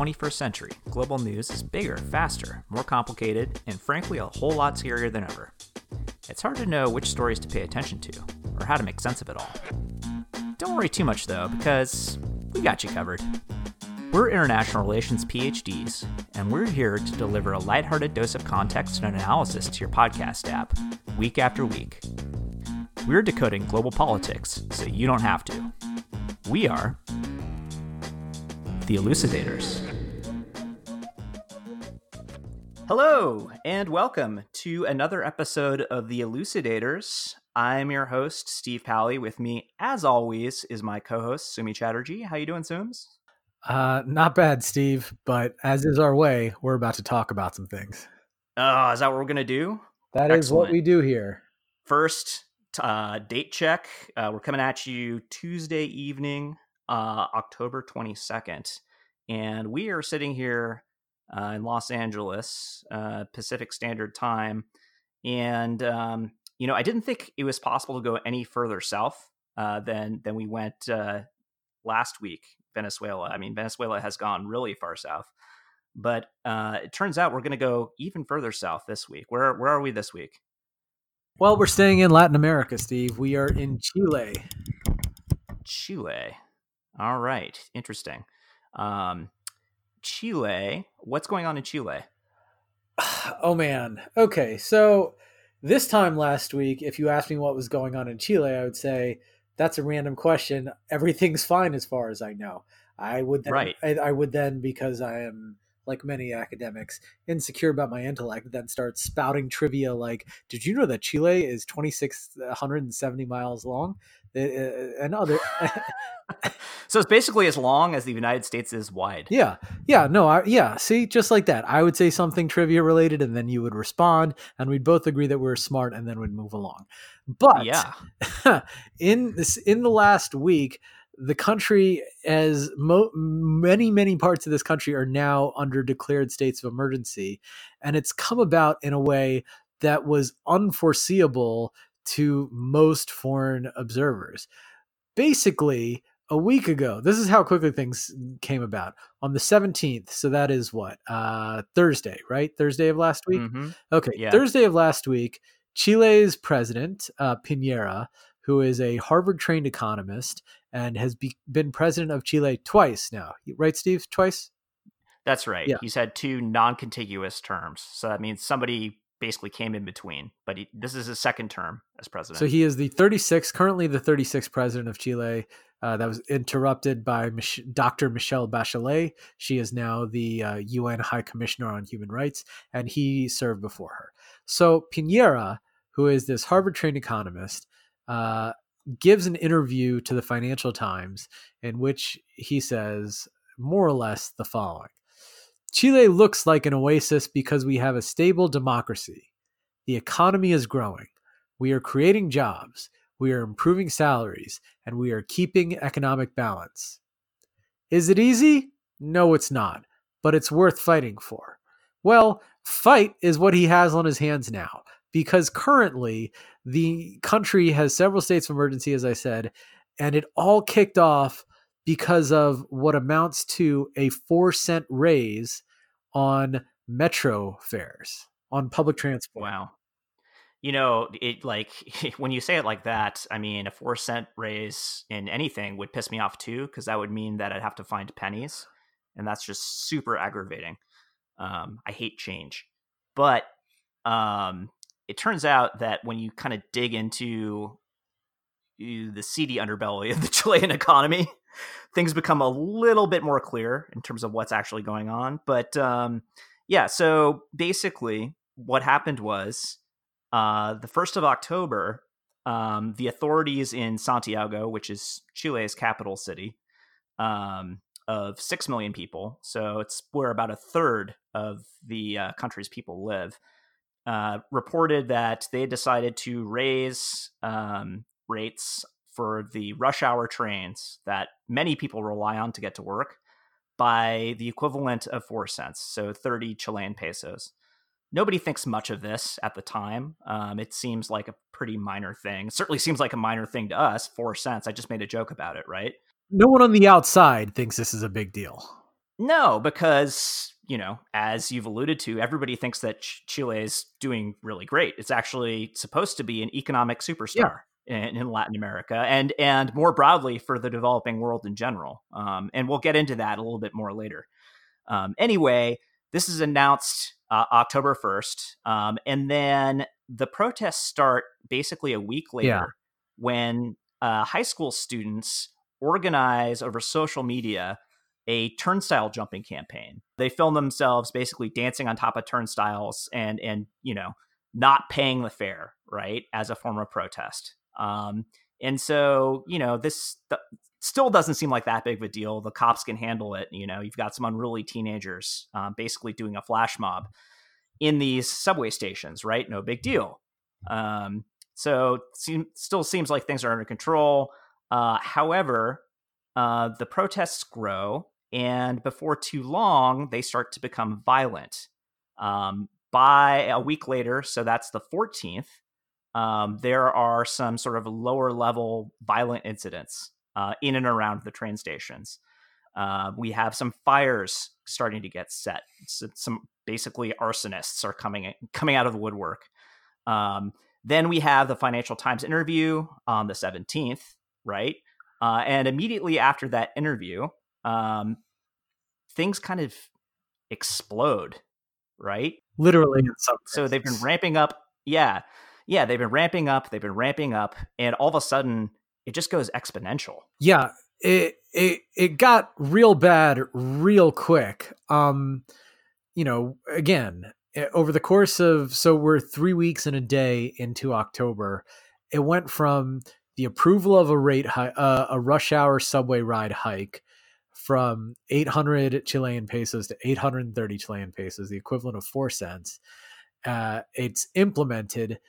21st century, global news is bigger, faster, more complicated, and frankly a whole lot scarier than ever. It's hard to know which stories to pay attention to, or how to make sense of it all. Don't worry too much though, because we got you covered. We're international relations PhDs, and we're here to deliver a lighthearted dose of context and analysis to your podcast app, week after week. We're decoding global politics so you don't have to. We are the Elucidators. Hello, and welcome to another episode of The Elucidators. I'm your host, Steve Pally. With me, as always, is my co-host, Soumi Chatterjee. How you doing, Sums? Uh, not bad, Steve. But as is our way, we're about to talk about some things. Oh, is that what we're gonna do? That Excellent. is what we do here. First, uh, date check. Uh, we're coming at you Tuesday evening, uh, October 22nd. And we are sitting here uh, in Los Angeles, uh, Pacific Standard Time. And, um, you know, I didn't think it was possible to go any further south uh, than, than we went uh, last week, Venezuela. I mean, Venezuela has gone really far south. But uh, it turns out we're going to go even further south this week. Where, where are we this week? Well, we're staying in Latin America, Steve. We are in Chile. Chile. All right, interesting. Um, Chile. What's going on in Chile? Oh man. Okay, so this time last week, if you asked me what was going on in Chile, I would say that's a random question. Everything's fine as far as I know. I would then, right. I, I would then because I am like many academics, insecure about my intellect, then start spouting trivia like, "Did you know that Chile is twenty six hundred and seventy miles long?" Uh, and other. so it's basically as long as the United States is wide. Yeah, yeah, no, I, yeah. See, just like that, I would say something trivia related, and then you would respond, and we'd both agree that we are smart, and then we'd move along. But yeah, in this in the last week, the country, as mo- many many parts of this country are now under declared states of emergency, and it's come about in a way that was unforeseeable to most foreign observers. Basically, a week ago, this is how quickly things came about. On the 17th, so that is what? Uh, Thursday, right? Thursday of last week? Mm-hmm. Okay, yeah. Thursday of last week, Chile's president, uh, Piñera, who is a Harvard trained economist and has be- been president of Chile twice now. Right, Steve? Twice? That's right. Yeah. He's had two non contiguous terms. So that means somebody basically came in between. But he, this is his second term as president. So he is the 36th, currently the 36th president of Chile. Uh, that was interrupted by Mich- Dr. Michelle Bachelet. She is now the uh, UN High Commissioner on Human Rights, and he served before her. So Piñera, who is this Harvard trained economist, uh, gives an interview to the Financial Times in which he says more or less the following Chile looks like an oasis because we have a stable democracy. The economy is growing. We are creating jobs. We are improving salaries. And we are keeping economic balance. Is it easy? No, it's not. But it's worth fighting for. Well, fight is what he has on his hands now because currently the country has several states of emergency, as I said, and it all kicked off because of what amounts to a four cent raise on metro fares on public transport. Wow. You know, it like when you say it like that, I mean, a four cent raise in anything would piss me off too, because that would mean that I'd have to find pennies, and that's just super aggravating. Um, I hate change, but um, it turns out that when you kind of dig into the seedy underbelly of the Chilean economy, things become a little bit more clear in terms of what's actually going on. But um, yeah, so basically, what happened was uh, the 1st of October, um, the authorities in Santiago, which is Chile's capital city, um, of 6 million people, so it's where about a third of the uh, country's people live, uh, reported that they decided to raise um, rates for the rush hour trains that many people rely on to get to work by the equivalent of four cents, so 30 Chilean pesos. Nobody thinks much of this at the time. Um, it seems like a pretty minor thing. It certainly seems like a minor thing to us, four cents. I just made a joke about it, right? No one on the outside thinks this is a big deal. No, because you know, as you've alluded to, everybody thinks that Chile is doing really great. It's actually supposed to be an economic superstar yeah. in, in, Latin America and and more broadly for the developing world in general. Um, and we'll get into that a little bit more later. Um, anyway, this is announced uh, October first, um, and then the protests start basically a week later yeah. when uh, high school students organize over social media a turnstile jumping campaign. They film themselves basically dancing on top of turnstiles and and you know not paying the fare right as a form of protest. Um, and so you know this th- still doesn't seem like that big of a deal. The cops can handle it. You know you've got some unruly teenagers um, basically doing a flash mob in these subway stations, right? No big deal. Um, so seem, still seems like things are under control. Uh, however, uh, the protests grow, and before too long, they start to become violent. Um, by a week later, so that's the 14th, um, there are some sort of lower level violent incidents uh, in and around the train stations. Uh, we have some fires starting to get set. So some basically arsonists are coming coming out of the woodwork. Um, then we have the Financial Times interview on the 17th, right? Uh, and immediately after that interview, um, things kind of explode, right? Literally in some. So they've been ramping up. Yeah, yeah, they've been ramping up. They've been ramping up, and all of a sudden, it just goes exponential. Yeah, it it it got real bad real quick. Um, you know, again, eh, over the course of so we're three weeks and a day into October, it went from the approval of a rate hike, uh, a rush hour subway ride hike from 800 Chilean pesos to 830 Chilean pesos, the equivalent of four cents. Uh, it's implemented.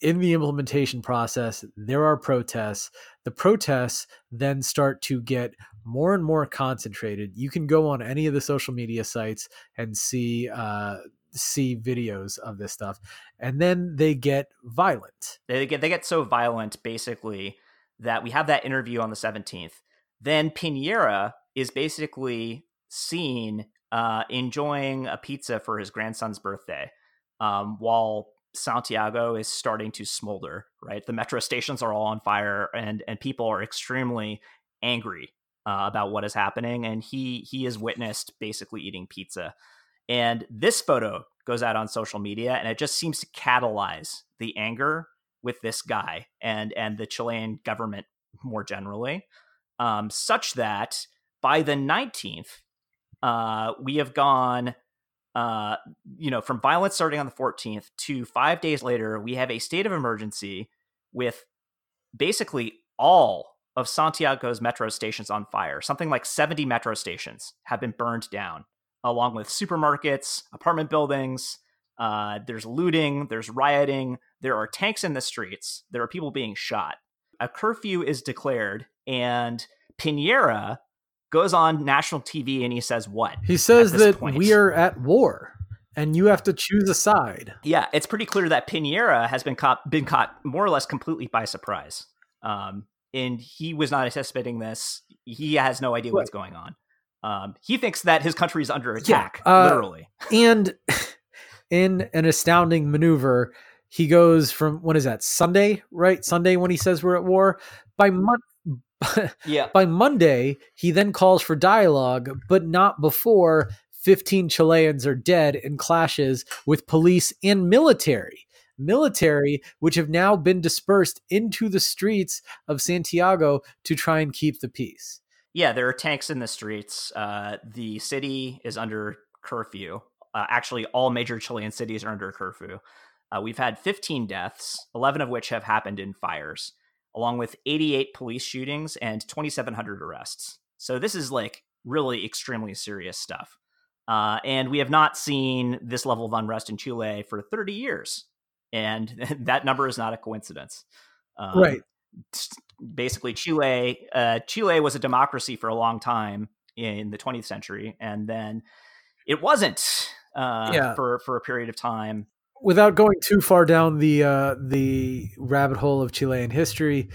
In the implementation process, there are protests. The protests then start to get more and more concentrated. You can go on any of the social media sites and see uh, see videos of this stuff and then they get violent they get they get so violent basically that we have that interview on the 17th then Piñera is basically seen uh, enjoying a pizza for his grandson's birthday um, while Santiago is starting to smolder right? The metro stations are all on fire and and people are extremely angry uh, about what is happening and he he is witnessed basically eating pizza. And this photo goes out on social media, and it just seems to catalyze the anger with this guy and and the Chilean government more generally, um, such that by the 19th, uh, we have gone, uh, you know, from violence starting on the 14th to five days later, we have a state of emergency with basically all of Santiago's metro stations on fire. Something like 70 metro stations have been burned down along with supermarkets, apartment buildings. Uh, there's looting, there's rioting, there are tanks in the streets, there are people being shot. A curfew is declared, and Piñera goes on national TV and he says, What? He says that point? we are at war and you have to choose a side. Yeah, it's pretty clear that Piñera has been caught, been caught more or less completely by surprise. Um, and he was not anticipating this. He has no idea what's going on. Um, he thinks that his country is under attack, yeah, uh, literally. And in an astounding maneuver, he goes from what is that Sunday, right? Sunday when he says we're at war. By Mon- yeah. By Monday, he then calls for dialogue, but not before 15 Chileans are dead in clashes with police and military. Military, which have now been dispersed into the streets of Santiago to try and keep the peace. Yeah, there are tanks in the streets. Uh, the city is under curfew. Uh, actually, all major Chilean cities are under curfew. Uh, we've had 15 deaths, 11 of which have happened in fires, along with 88 police shootings and 2,700 arrests. So this is like really extremely serious stuff. Uh, and we have not seen this level of unrest in Chile for 30 years. And that number is not a coincidence. Um, right basically Chile. Uh, Chile was a democracy for a long time in the 20th century, and then it wasn't uh, yeah. for for a period of time. Without going too far down the uh, the rabbit hole of Chilean history,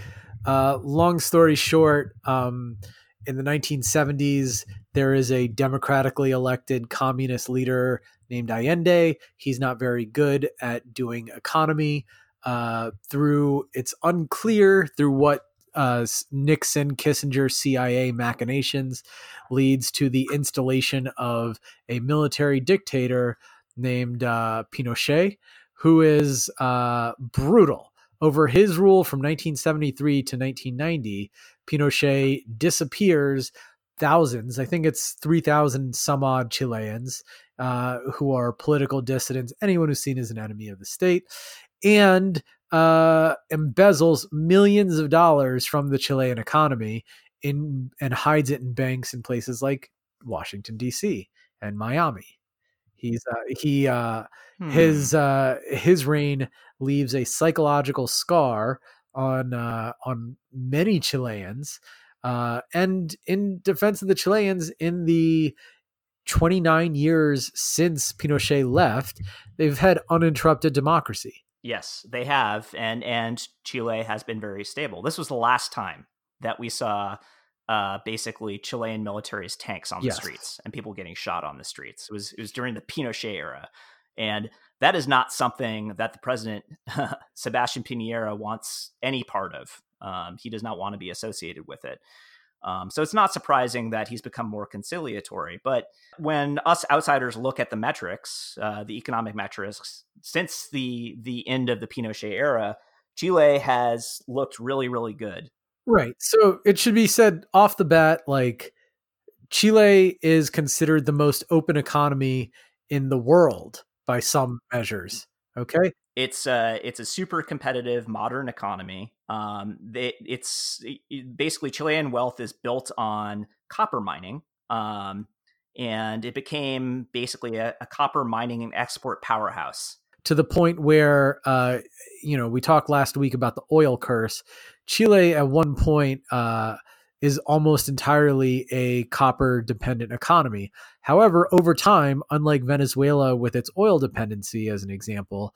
uh, long story short, um, in the 1970s there is a democratically elected communist leader named Allende. He's not very good at doing economy. Uh, through it's unclear through what uh, Nixon, Kissinger, CIA machinations leads to the installation of a military dictator named uh, Pinochet, who is uh, brutal. Over his rule from 1973 to 1990, Pinochet disappears thousands, I think it's 3,000 some odd Chileans uh, who are political dissidents, anyone who's seen as an enemy of the state, and uh, embezzles millions of dollars from the Chilean economy in and hides it in banks in places like Washington D.C. and Miami. He's uh, he uh, hmm. his uh, his reign leaves a psychological scar on uh, on many Chileans. Uh, and in defense of the Chileans, in the 29 years since Pinochet left, they've had uninterrupted democracy. Yes, they have, and and Chile has been very stable. This was the last time that we saw uh, basically Chilean military's tanks on the yes. streets and people getting shot on the streets. It was it was during the Pinochet era, and that is not something that the president Sebastian Piñera wants any part of. Um, he does not want to be associated with it. Um, so it's not surprising that he's become more conciliatory. But when us outsiders look at the metrics, uh, the economic metrics, since the the end of the Pinochet era, Chile has looked really, really good. Right. So it should be said off the bat, like Chile is considered the most open economy in the world by some measures. Okay. It's a it's a super competitive modern economy. Um, they, it's it, basically Chilean wealth is built on copper mining. Um, and it became basically a, a, copper mining and export powerhouse to the point where uh, you know we talked last week about the oil curse chile at one point uh, is almost entirely a copper dependent economy however over time unlike venezuela with its oil dependency as an example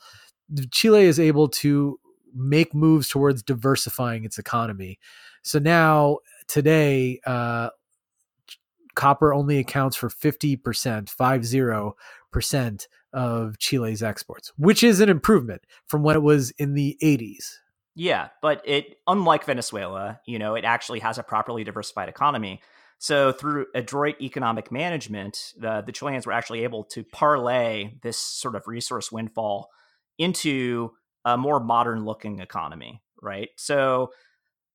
chile is able to make moves towards diversifying its economy. So now, today, uh, copper only accounts for 50%, 50% of Chile's exports, which is an improvement from when it was in the 80s. Yeah, but it unlike Venezuela, you know, it actually has a properly diversified economy. So through adroit economic management, the, the Chileans were actually able to parlay this sort of resource windfall into a more modern looking economy, right? So,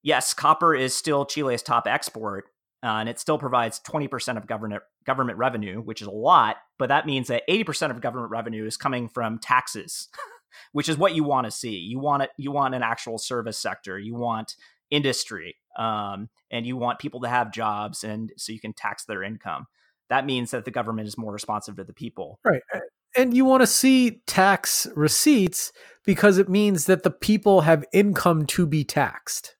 yes, copper is still Chile's top export, uh, and it still provides 20% of government government revenue, which is a lot, but that means that 80% of government revenue is coming from taxes, which is what you want to see. You want it you want an actual service sector, you want industry, um, and you want people to have jobs and so you can tax their income. That means that the government is more responsive to the people. Right and you want to see tax receipts because it means that the people have income to be taxed.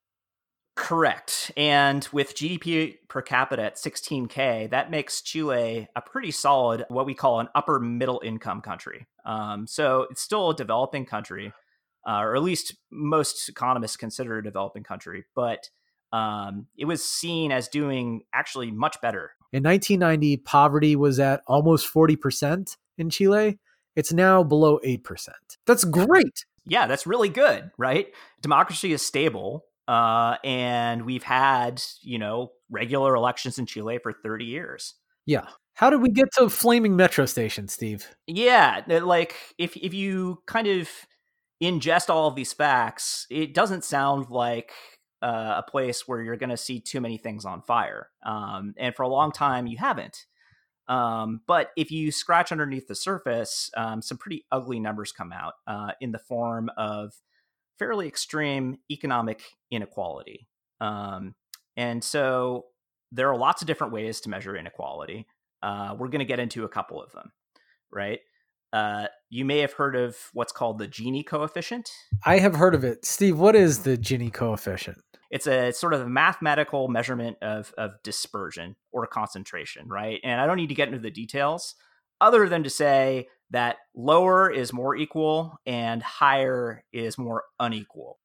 Correct. And with GDP per capita at 16K, that makes Chile a pretty solid, what we call an upper middle income country. Um, so it's still a developing country, uh, or at least most economists consider a developing country, but um, it was seen as doing actually much better. In 1990, poverty was at almost 40% in Chile. It's now below 8%. That's great. Yeah, that's really good, right? Democracy is stable. Uh, and we've had, you know, regular elections in Chile for 30 years. Yeah. How did we get to flaming metro stations, Steve? Yeah, like if if you kind of ingest all of these facts, it doesn't sound like uh, a place where you're going to see too many things on fire. Um, and for a long time, you haven't. Um, but if you scratch underneath the surface, um, some pretty ugly numbers come out uh, in the form of fairly extreme economic inequality. Um, and so there are lots of different ways to measure inequality. Uh, we're going to get into a couple of them, right? Uh, you may have heard of what's called the Gini coefficient. I have heard of it. Steve, what is the Gini coefficient? it's a sort of a mathematical measurement of of dispersion or concentration, right? And I don't need to get into the details other than to say that lower is more equal and higher is more unequal.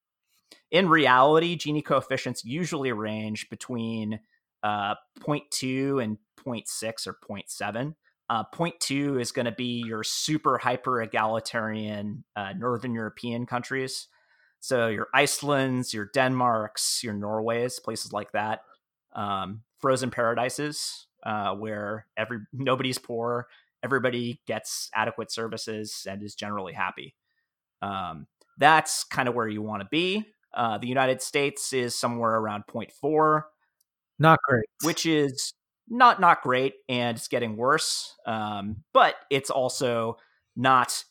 In reality, Gini coefficients usually range between uh, 0.2 and 0.6 or 0.7. Uh, 0.2 is going to be your super hyper egalitarian uh, Northern European countries. So your Icelands, your Denmarks, your Norways, places like that. Um, frozen paradises uh, where every nobody's poor, everybody gets adequate services and is generally happy. Um, that's kind of where you want to be. Uh, the United States is somewhere around 0.4. Not great. Which is not not great, and it's getting worse. Um, but it's also not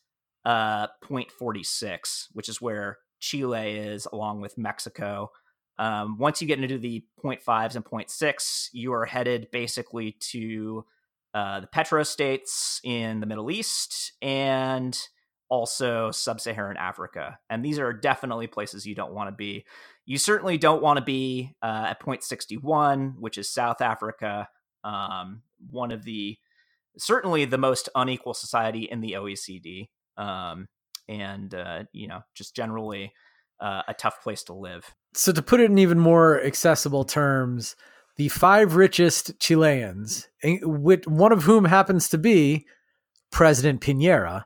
uh, 0.46, which is where Chile is, along with Mexico. Um, once you get into the 0.5s and 0.6, you are headed basically to uh, the petrostates in the Middle East and also sub Saharan Africa. And these are definitely places you don't want to be. You certainly don't want to be uh, at 61, which is South Africa, um, one of the certainly the most unequal society in the OECD. Um, and, uh, you know, just generally uh, a tough place to live. So, to put it in even more accessible terms, the five richest Chileans, one of whom happens to be President Piñera,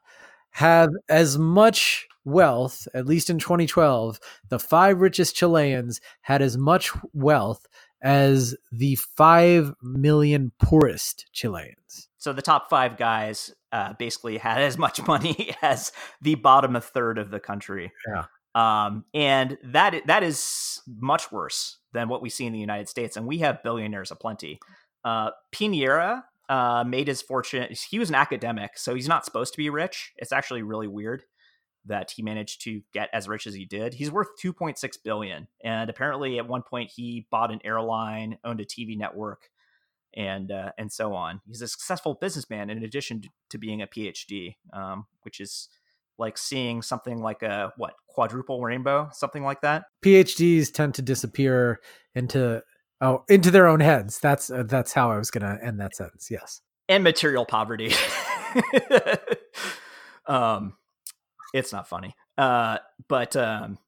have as much wealth, at least in 2012, the five richest Chileans had as much wealth as the 5 million poorest Chileans. So the top five guys uh, basically had as much money as the bottom a third of the country. Yeah. Um, and that that is much worse than what we see in the United States. And we have billionaires aplenty. Uh, Piñera uh, made his fortune. He was an academic, so he's not supposed to be rich. It's actually really weird that he managed to get as rich as he did. He's worth 2.6 billion, and apparently at one point he bought an airline, owned a TV network, and uh, and so on. He's a successful businessman in addition to being a PhD, um, which is like seeing something like a what quadruple rainbow, something like that. PhDs tend to disappear into oh into their own heads. That's uh, that's how I was going to end that sentence. Yes, and material poverty. um, it's not funny. Uh, but um,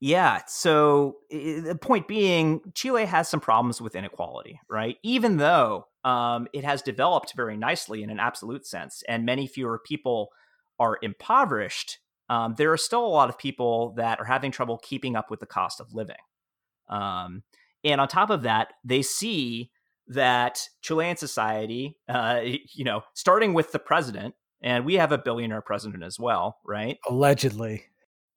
yeah. So the point being, Chile has some problems with inequality, right? Even though um, it has developed very nicely in an absolute sense, and many fewer people are impoverished, um, there are still a lot of people that are having trouble keeping up with the cost of living. Um, and on top of that, they see that Chilean society, uh, you know, starting with the president, and we have a billionaire president as well, right? Allegedly.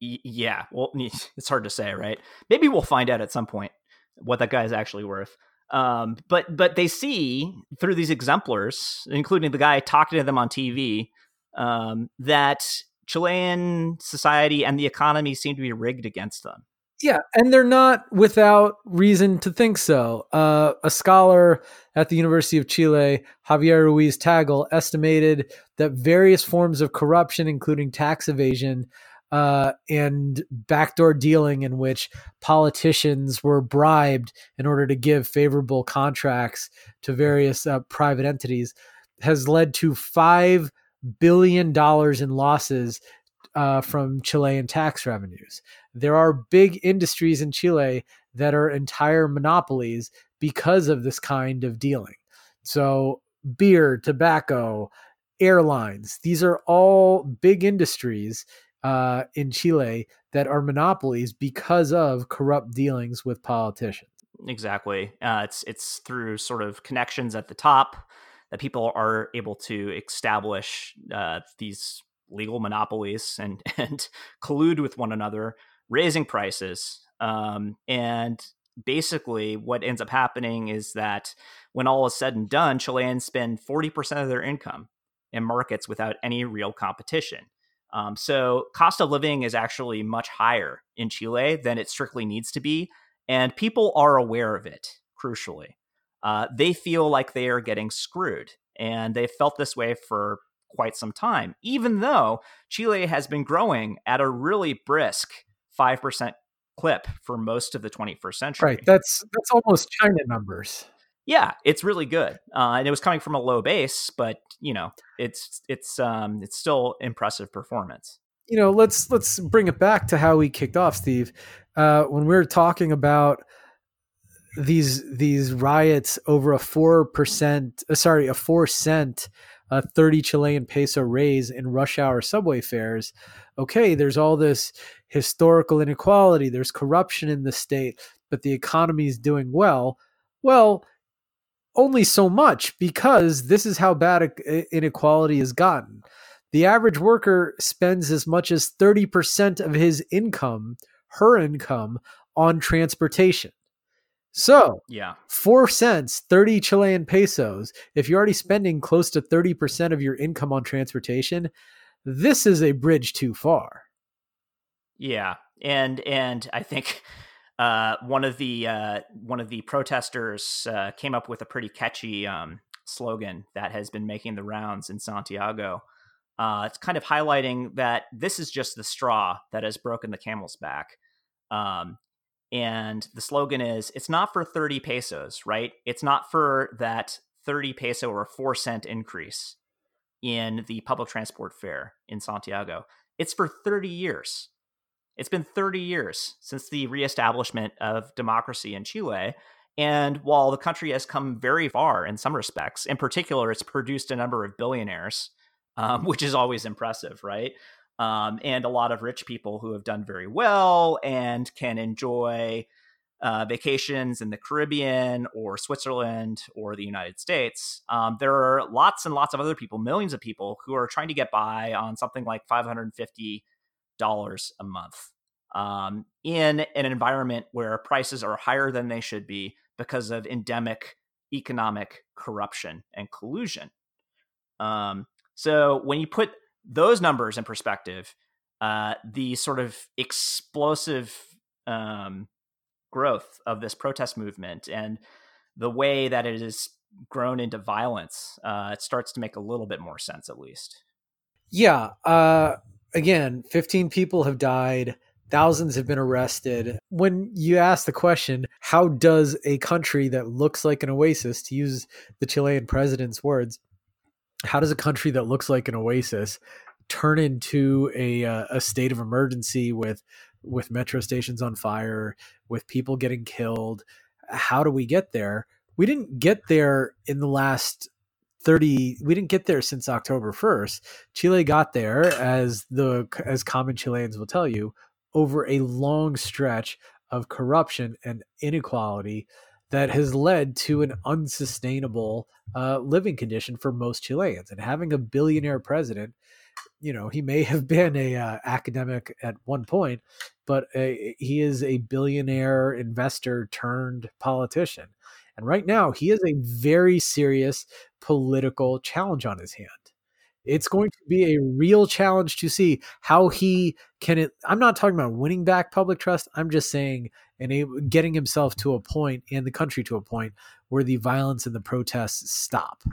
Y- yeah. Well, it's hard to say, right? Maybe we'll find out at some point what that guy is actually worth. Um, but but they see through these exemplars, including the guy talking to them on TV, um, that Chilean society and the economy seem to be rigged against them. Yeah, and they're not without reason to think so. Uh, a scholar at the University of Chile, Javier Ruiz Tagle, estimated that various forms of corruption, including tax evasion uh, and backdoor dealing, in which politicians were bribed in order to give favorable contracts to various uh, private entities, has led to five billion dollars in losses uh, from Chilean tax revenues. There are big industries in Chile that are entire monopolies because of this kind of dealing. So, beer, tobacco, airlines, these are all big industries uh, in Chile that are monopolies because of corrupt dealings with politicians. Exactly. Uh, it's it's through sort of connections at the top that people are able to establish uh, these legal monopolies and and collude with one another, raising prices. Um, and basically, what ends up happening is that when all is said and done, Chileans spend forty percent of their income in markets without any real competition. Um, so cost of living is actually much higher in Chile than it strictly needs to be, and people are aware of it. Crucially, uh, they feel like they are getting screwed, and they've felt this way for quite some time, even though Chile has been growing at a really brisk 5% clip for most of the 21st century. Right. That's that's almost China numbers. Yeah, it's really good. Uh, and it was coming from a low base, but you know, it's it's um it's still impressive performance. You know, let's let's bring it back to how we kicked off, Steve. Uh, when we were talking about these these riots over a four percent, uh, sorry, a four cent, uh, thirty Chilean peso raise in rush hour subway fares. Okay, there's all this historical inequality. There's corruption in the state, but the economy is doing well. Well, only so much because this is how bad inequality has gotten. The average worker spends as much as 30% of his income, her income, on transportation. So, yeah, four cents, 30 Chilean pesos. If you're already spending close to 30% of your income on transportation, this is a bridge too far. Yeah. And, and I think, uh, one of the, uh, one of the protesters, uh, came up with a pretty catchy, um, slogan that has been making the rounds in Santiago. Uh, it's kind of highlighting that this is just the straw that has broken the camel's back. Um, and the slogan is it's not for 30 pesos, right? It's not for that 30 peso or 4 cent increase in the public transport fare in Santiago. It's for 30 years. It's been 30 years since the reestablishment of democracy in Chile. And while the country has come very far in some respects, in particular, it's produced a number of billionaires, um, which is always impressive, right? Um, and a lot of rich people who have done very well and can enjoy uh, vacations in the Caribbean or Switzerland or the United States. Um, there are lots and lots of other people, millions of people, who are trying to get by on something like $550 a month um, in an environment where prices are higher than they should be because of endemic economic corruption and collusion. Um, so when you put those numbers in perspective, uh, the sort of explosive um, growth of this protest movement and the way that it has grown into violence, uh, it starts to make a little bit more sense, at least. Yeah. Uh, again, 15 people have died. Thousands have been arrested. When you ask the question, how does a country that looks like an oasis, to use the Chilean president's words, how does a country that looks like an oasis turn into a uh, a state of emergency with with metro stations on fire, with people getting killed? How do we get there? We didn't get there in the last 30 we didn't get there since October 1st. Chile got there as the as common Chileans will tell you over a long stretch of corruption and inequality that has led to an unsustainable uh, living condition for most Chileans. And having a billionaire president, you know, he may have been a uh, academic at one point, but a, he is a billionaire investor turned politician. And right now, he has a very serious political challenge on his hand. It's going to be a real challenge to see how he can. It, I'm not talking about winning back public trust. I'm just saying and getting himself to a point and the country to a point where the violence and the protests stop.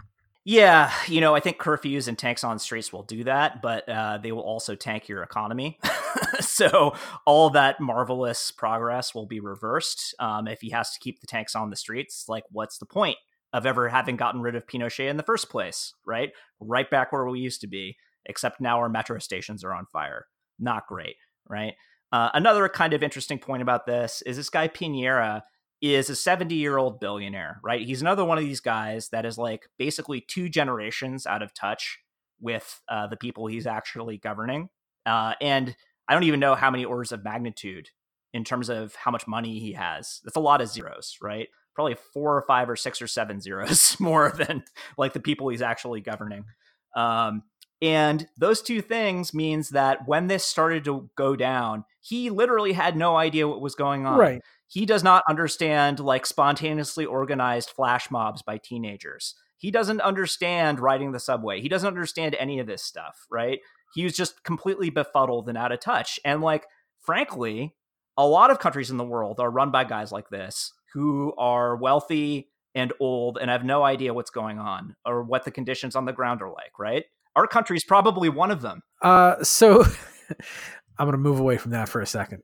Yeah, you know, I think curfews and tanks on streets will do that, but uh, they will also tank your economy. so all that marvelous progress will be reversed um, if he has to keep the tanks on the streets. Like, what's the point of ever having gotten rid of Pinochet in the first place? Right, right back where we used to be. Except now our metro stations are on fire. Not great, right? Uh, another kind of interesting point about this is this guy Piñera is a 70 year old billionaire, right? He's another one of these guys that is like basically two generations out of touch with uh, the people he's actually governing. Uh, and I don't even know how many orders of magnitude in terms of how much money he has. That's a lot of zeros, right? Probably four or five or six or seven zeros more than like the people he's actually governing. Um, and those two things means that when this started to go down, he literally had no idea what was going on. Right. He does not understand like spontaneously organized flash mobs by teenagers. He doesn't understand riding the subway. He doesn't understand any of this stuff, right? He was just completely befuddled and out of touch. And like, frankly, a lot of countries in the world are run by guys like this who are wealthy and old and have no idea what's going on or what the conditions on the ground are like, right? Our country is probably one of them. Uh, so I'm going to move away from that for a second.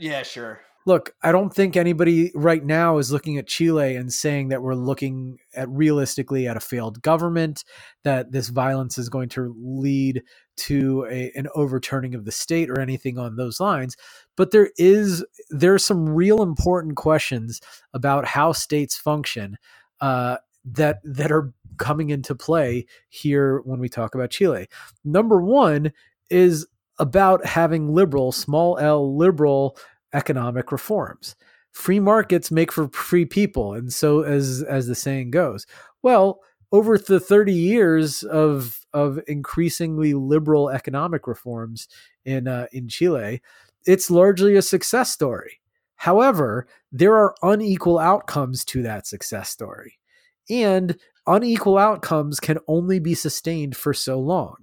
yeah, sure. Look, I don't think anybody right now is looking at Chile and saying that we're looking at realistically at a failed government, that this violence is going to lead to a, an overturning of the state or anything on those lines. But there is there are some real important questions about how states function uh, that that are coming into play here when we talk about Chile. Number one is about having liberal, small L liberal economic reforms. Free markets make for free people, and so as as the saying goes. Well, over the 30 years of of increasingly liberal economic reforms in uh, in Chile, it's largely a success story. However, there are unequal outcomes to that success story. And unequal outcomes can only be sustained for so long.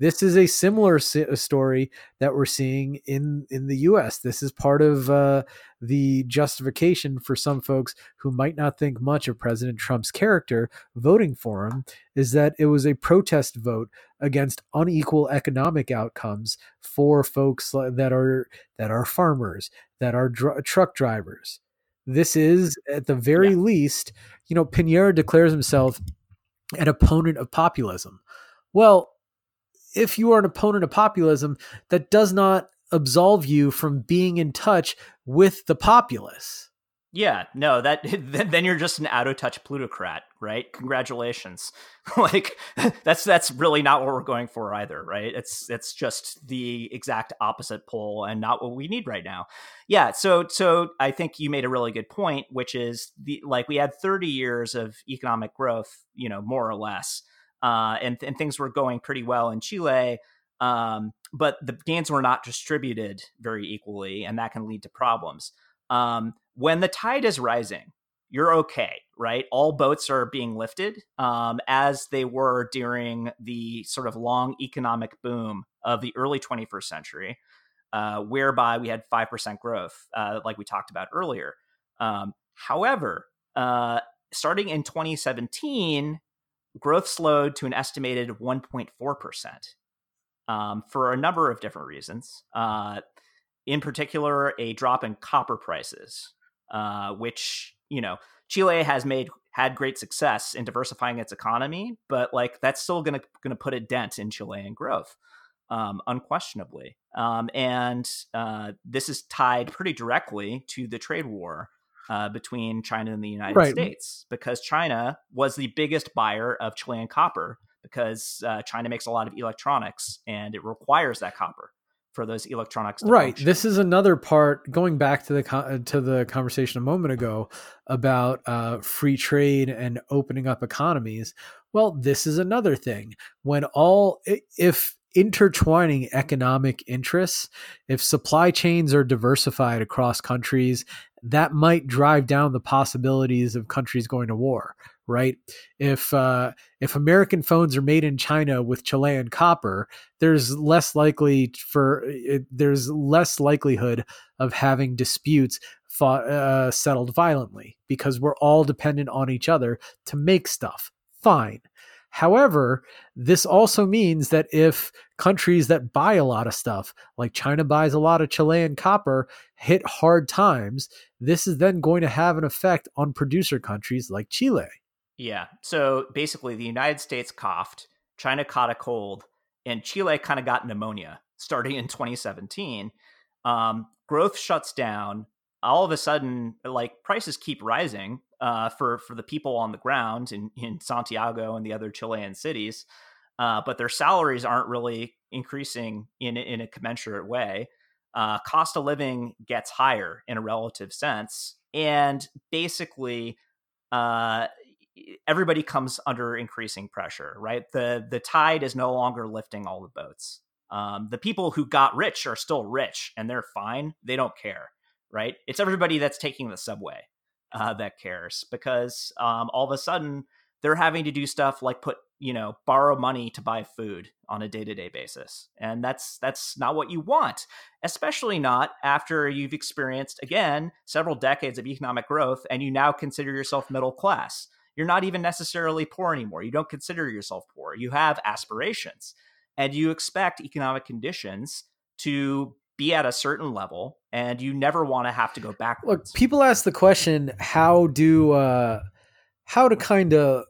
This is a similar story that we're seeing in in the U.S. This is part of uh, the justification for some folks who might not think much of President Trump's character voting for him is that it was a protest vote against unequal economic outcomes for folks that are that are farmers, that are dr- truck drivers. This is at the very yeah. least, you know, Piñera declares himself an opponent of populism. Well, if you are an opponent of populism, that does not absolve you from being in touch with the populace. Yeah, no, that then you're just an out of touch plutocrat, right? Congratulations. like that's that's really not what we're going for either, right? It's it's just the exact opposite pole and not what we need right now. Yeah, so so I think you made a really good point, which is the like we had 30 years of economic growth, you know, more or less uh, and, and things were going pretty well in Chile. Um, but the gains were not distributed very equally, and that can lead to problems. Um, when the tide is rising, you're okay, right? All boats are being lifted um, as they were during the sort of long economic boom of the early 21st century, uh, whereby we had 5% growth, uh, like we talked about earlier. Um, however, uh, starting in 2017, growth slowed to an estimated 1.4% um, for a number of different reasons. Uh, in particular, a drop in copper prices, uh, which, you know, Chile has made had great success in diversifying its economy, but like that's still going to put a dent in Chilean growth, um, unquestionably. Um, and uh, this is tied pretty directly to the trade war uh, between China and the United right. States because China was the biggest buyer of Chilean copper because uh, China makes a lot of electronics and it requires that copper for those electronics. right. Function. This is another part going back to the uh, to the conversation a moment ago about uh, free trade and opening up economies. Well, this is another thing when all if intertwining economic interests, if supply chains are diversified across countries that might drive down the possibilities of countries going to war right? If uh, if american phones are made in china with chilean copper there's less likely for it, there's less likelihood of having disputes fought, uh, settled violently because we're all dependent on each other to make stuff. Fine However, this also means that if countries that buy a lot of stuff, like China buys a lot of Chilean copper, hit hard times, this is then going to have an effect on producer countries like Chile. Yeah. So basically, the United States coughed, China caught a cold, and Chile kind of got pneumonia starting in 2017. Um, growth shuts down. All of a sudden, like prices keep rising uh, for for the people on the ground in, in Santiago and the other Chilean cities, uh, but their salaries aren't really increasing in in a commensurate way. Uh, cost of living gets higher in a relative sense, and basically, uh, everybody comes under increasing pressure. Right, the the tide is no longer lifting all the boats. Um, the people who got rich are still rich, and they're fine. They don't care. Right, it's everybody that's taking the subway uh, that cares because um, all of a sudden they're having to do stuff like put you know borrow money to buy food on a day-to-day basis and that's that's not what you want especially not after you've experienced again several decades of economic growth and you now consider yourself middle class. You're not even necessarily poor anymore. You don't consider yourself poor. You have aspirations and you expect economic conditions to be at a certain level and you never want to have to go backwards. Look, people ask the question how do uh how to kind of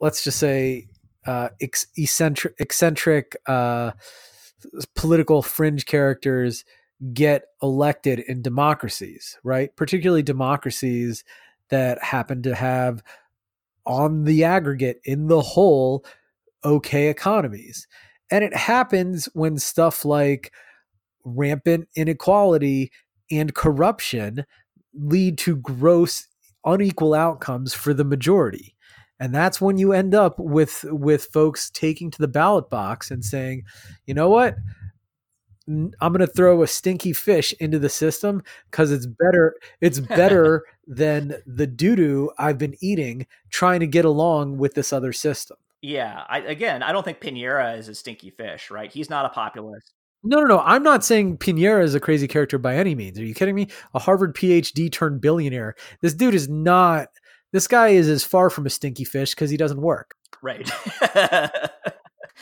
let's just say uh eccentric eccentric uh political fringe characters get elected in democracies, right? Particularly democracies that happen to have on the aggregate in the whole okay economies. And it happens when stuff like rampant inequality and corruption lead to gross unequal outcomes for the majority. And that's when you end up with with folks taking to the ballot box and saying, "You know what? I'm going to throw a stinky fish into the system cuz it's better it's better than the doo-doo I've been eating trying to get along with this other system." Yeah, I, again, I don't think Piñera is a stinky fish, right? He's not a populist. No, no, no. I'm not saying Piñera is a crazy character by any means. Are you kidding me? A Harvard PhD turned billionaire. This dude is not. This guy is as far from a stinky fish because he doesn't work. Right.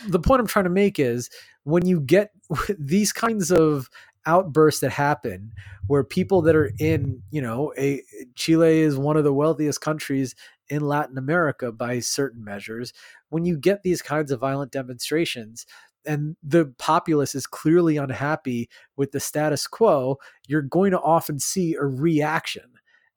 the point I'm trying to make is when you get these kinds of outbursts that happen where people that are in, you know, a Chile is one of the wealthiest countries in Latin America by certain measures. When you get these kinds of violent demonstrations, and the populace is clearly unhappy with the status quo, you're going to often see a reaction.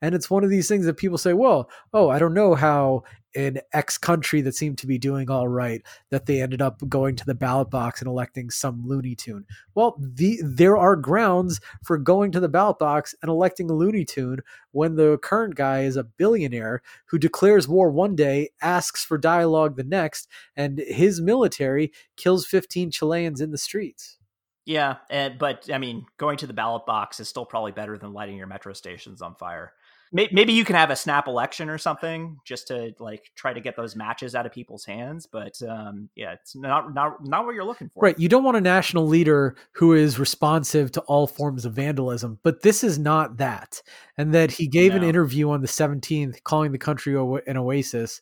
And it's one of these things that people say, well, oh, I don't know how in X country that seemed to be doing all right that they ended up going to the ballot box and electing some Looney Tune. Well, the, there are grounds for going to the ballot box and electing a Looney Tune when the current guy is a billionaire who declares war one day, asks for dialogue the next, and his military kills 15 Chileans in the streets. Yeah, and, but I mean, going to the ballot box is still probably better than lighting your metro stations on fire maybe you can have a snap election or something just to like try to get those matches out of people's hands but um, yeah it's not not not what you're looking for right you don't want a national leader who is responsive to all forms of vandalism but this is not that and that he gave no. an interview on the 17th calling the country an oasis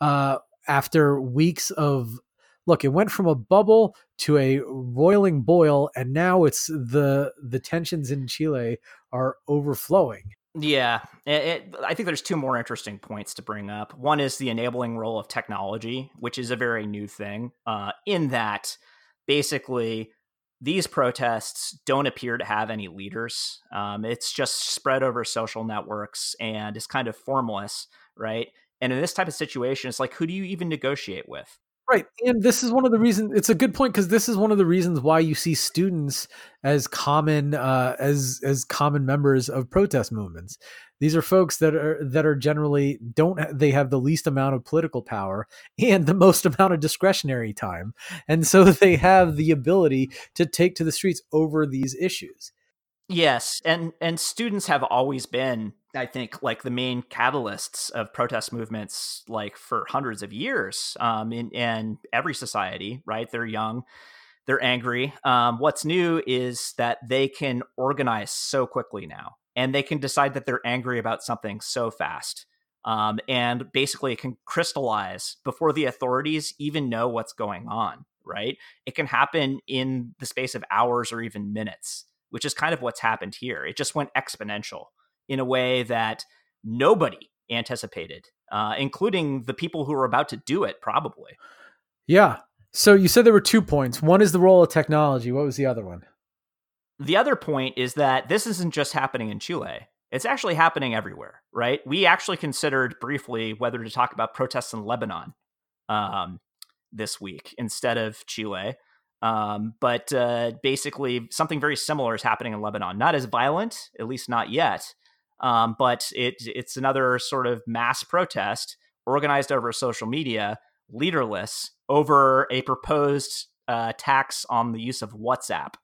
uh, after weeks of look it went from a bubble to a roiling boil and now it's the the tensions in chile are overflowing yeah, it, it, I think there's two more interesting points to bring up. One is the enabling role of technology, which is a very new thing. Uh, in that, basically, these protests don't appear to have any leaders. Um, it's just spread over social networks and it's kind of formless, right? And in this type of situation, it's like, who do you even negotiate with? Right. And this is one of the reasons it's a good point because this is one of the reasons why you see students as common uh, as as common members of protest movements. These are folks that are that are generally don't they have the least amount of political power and the most amount of discretionary time. And so they have the ability to take to the streets over these issues. Yes, and and students have always been I think like the main catalysts of protest movements, like for hundreds of years, um, in, in every society, right? They're young, they're angry. Um, what's new is that they can organize so quickly now, and they can decide that they're angry about something so fast. Um, and basically, it can crystallize before the authorities even know what's going on, right? It can happen in the space of hours or even minutes, which is kind of what's happened here. It just went exponential in a way that nobody anticipated, uh, including the people who were about to do it, probably. Yeah. So you said there were two points. One is the role of technology. What was the other one? The other point is that this isn't just happening in Chile. It's actually happening everywhere, right? We actually considered briefly whether to talk about protests in Lebanon um, this week instead of Chile. Um, but uh, basically, something very similar is happening in Lebanon. Not as violent, at least not yet, um, but it, it's another sort of mass protest organized over social media, leaderless, over a proposed uh, tax on the use of WhatsApp.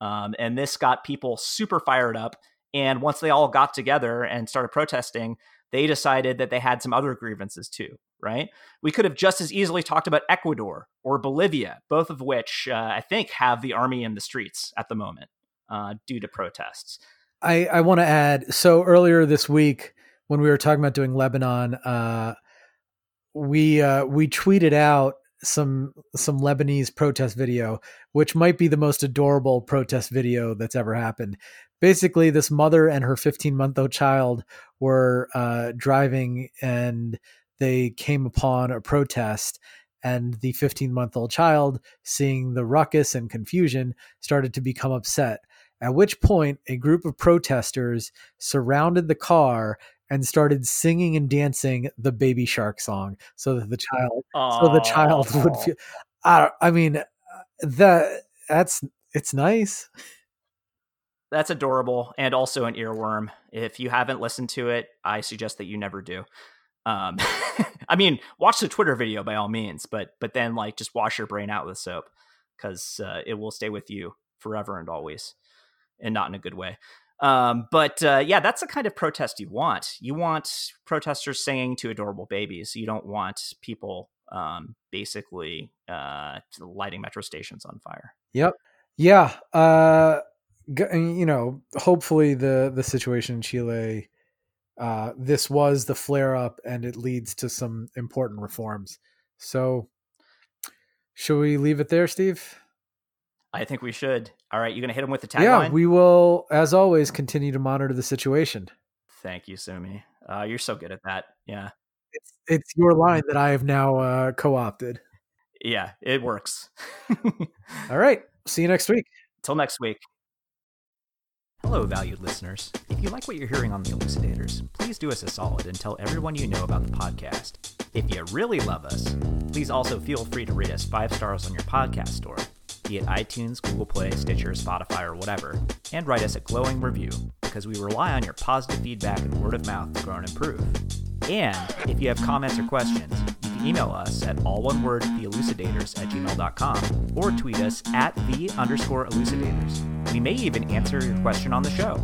Um, and this got people super fired up. And once they all got together and started protesting, they decided that they had some other grievances too, right? We could have just as easily talked about Ecuador or Bolivia, both of which uh, I think have the army in the streets at the moment uh, due to protests. I, I want to add so earlier this week when we were talking about doing Lebanon, uh, we uh, we tweeted out some some Lebanese protest video, which might be the most adorable protest video that's ever happened. Basically, this mother and her 15 month old child were uh, driving and they came upon a protest and the 15 month old child seeing the ruckus and confusion started to become upset at which point a group of protesters surrounded the car and started singing and dancing the baby shark song so that the child Aww. so the child would feel I, I mean that that's it's nice. That's adorable and also an earworm. If you haven't listened to it i suggest that you never do. Um i mean watch the twitter video by all means but but then like just wash your brain out with soap because uh, it will stay with you forever and always and not in a good way um, but uh, yeah, that's the kind of protest you want. You want protesters singing to adorable babies. You don't want people um, basically uh, lighting metro stations on fire. Yep. Yeah. Uh, you know, hopefully the the situation in Chile, uh, this was the flare up, and it leads to some important reforms. So, should we leave it there, Steve? I think we should. All right, you're gonna hit him with the tagline? Yeah, we will, as always, continue to monitor the situation. Thank you, Soumi. Uh, you're so good at that. Yeah, it's it's your line that I have now uh, co-opted. Yeah, it works. All right, see you next week. Till next week. Hello, valued listeners. If you like what you're hearing on the Elucidators, please do us a solid and tell everyone you know about the podcast. If you really love us, please also feel free to rate us five stars on your podcast store be it iTunes, Google Play, Stitcher, Spotify, or whatever, and write us a glowing review because we rely on your positive feedback and word of mouth to grow and improve. And if you have comments or questions, you can email us at all one word theelucidators at gmail.com or tweet us at the underscore elucidators. We may even answer your question on the show.